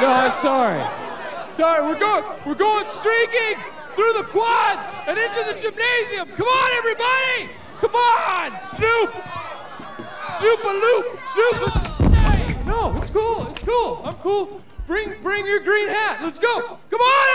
No, I'm sorry. Sorry, we're going we're going streaking through the quad and into the gymnasium. Come on, everybody! Come on! Snoop! Snoop a loop! Snoop a! No, it's cool, it's cool. I'm cool. Bring bring your green hat. Let's go. Come on!